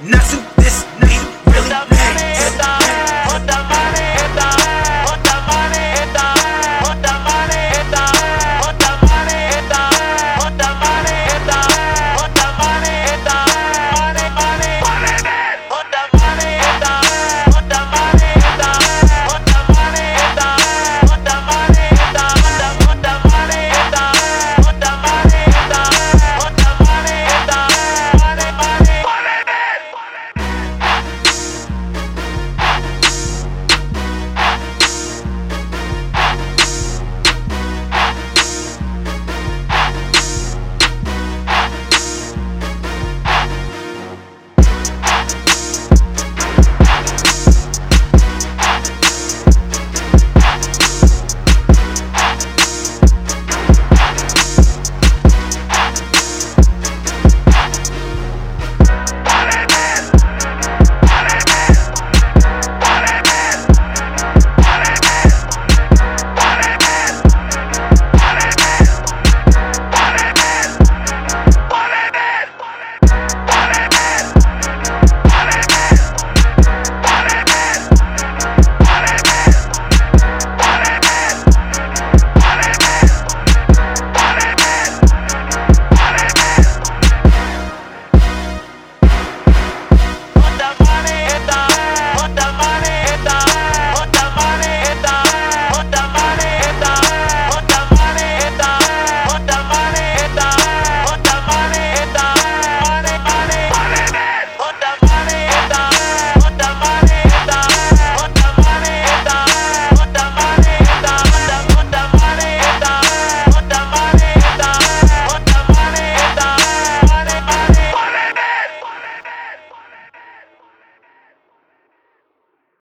Nothing.